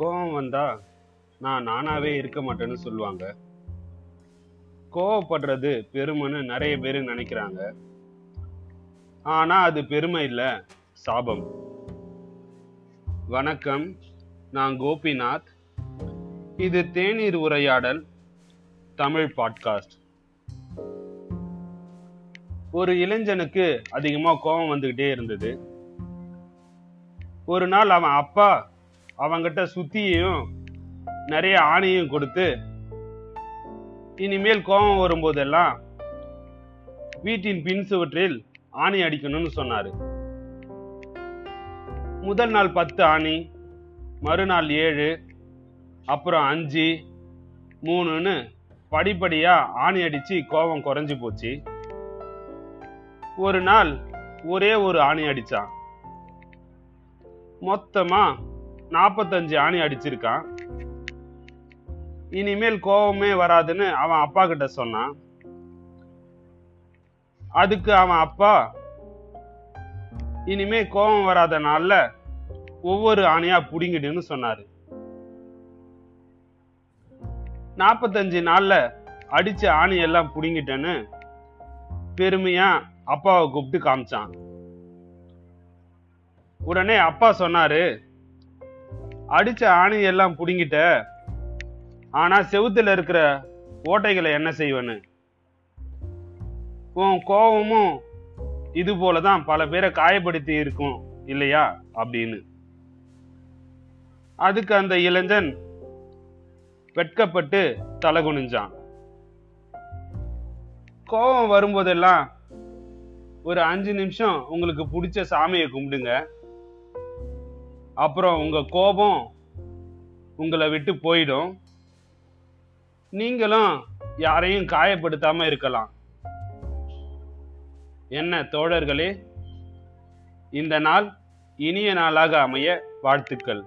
கோவம் வந்தா நான் நானாவே இருக்க மாட்டேன்னு சொல்லுவாங்க. கோவப்படுறது பெருமைன்னு நிறைய பேர் நினைக்கிறாங்க. ஆனா அது பெருமை இல்லை சாபம். வணக்கம் நான் கோபிநாத். இது தேநீர் உரையாடல் தமிழ் பாட்காஸ்ட். ஒரு இளைஞனுக்கு அதிகமாக கோபம் வந்துக்கிட்டே இருந்தது. ஒரு நாள் அவன் அப்பா அவங்கிட்ட சுத்தியையும் நிறைய ஆணையும் கொடுத்து இனிமேல் கோபம் வரும்போதெல்லாம் வீட்டின் பின் சுவற்றில் ஆணி அடிக்கணும்னு சொன்னாரு. முதல் நாள் பத்து ஆணி மறுநாள் ஏழு அப்புறம் அஞ்சு மூணுன்னு படிப்படியா ஆணி அடிச்சு கோபம் குறைஞ்சு போச்சு. ஒரு நாள் ஒரே ஒரு ஆணி அடிச்சான். மொத்தமா நாற்பத்தஞ்சு ஆணி அடிச்சிருக்கான். இனிமேல் கோபமே வராதுன்னு அவன் அப்பா கிட்ட சொன்னான். அதுக்கு அவன் அப்பா இனிமே கோபம் வராத நாள்ல ஒவ்வொரு ஆணையா புடிங்கிடுன்னு சொன்னாரு. நாற்பத்தஞ்சு நாள்ல அடிச்ச ஆணி எல்லாம் புடிங்கிட்டேன்னு பெருமையா அப்பாவை கூப்பிட்டு காமிச்சான். உடனே அப்பா சொன்னாரு அடிச்ச ஆணையெல்லாம் புடுங்கிட்ட. ஆனா செவுத்துல இருக்கிற ஓட்டைகளை என்ன செய்வனு உன் கோபமும் இது போலதான் பல பேரை காயப்படுத்தி இருக்கும் இல்லையா? அப்படின்னு. அதுக்கு அந்த இளைஞன் வெட்கப்பட்டு தலை குனிஞ்சான். கோபம் வரும்போதெல்லாம் ஒரு அஞ்சு நிமிஷம் உங்களுக்கு பிடிச்ச சாமியை கும்பிடுங்க. அப்புறம் உங்கள் கோபம் உங்களை விட்டு போயிடும். நீங்களும் யாரையும் காயப்படுத்தாமல் இருக்கலாம். என்ன தோழர்களே இந்த நாள் இனிய நாளாக அமைய வாழ்த்துக்கள்.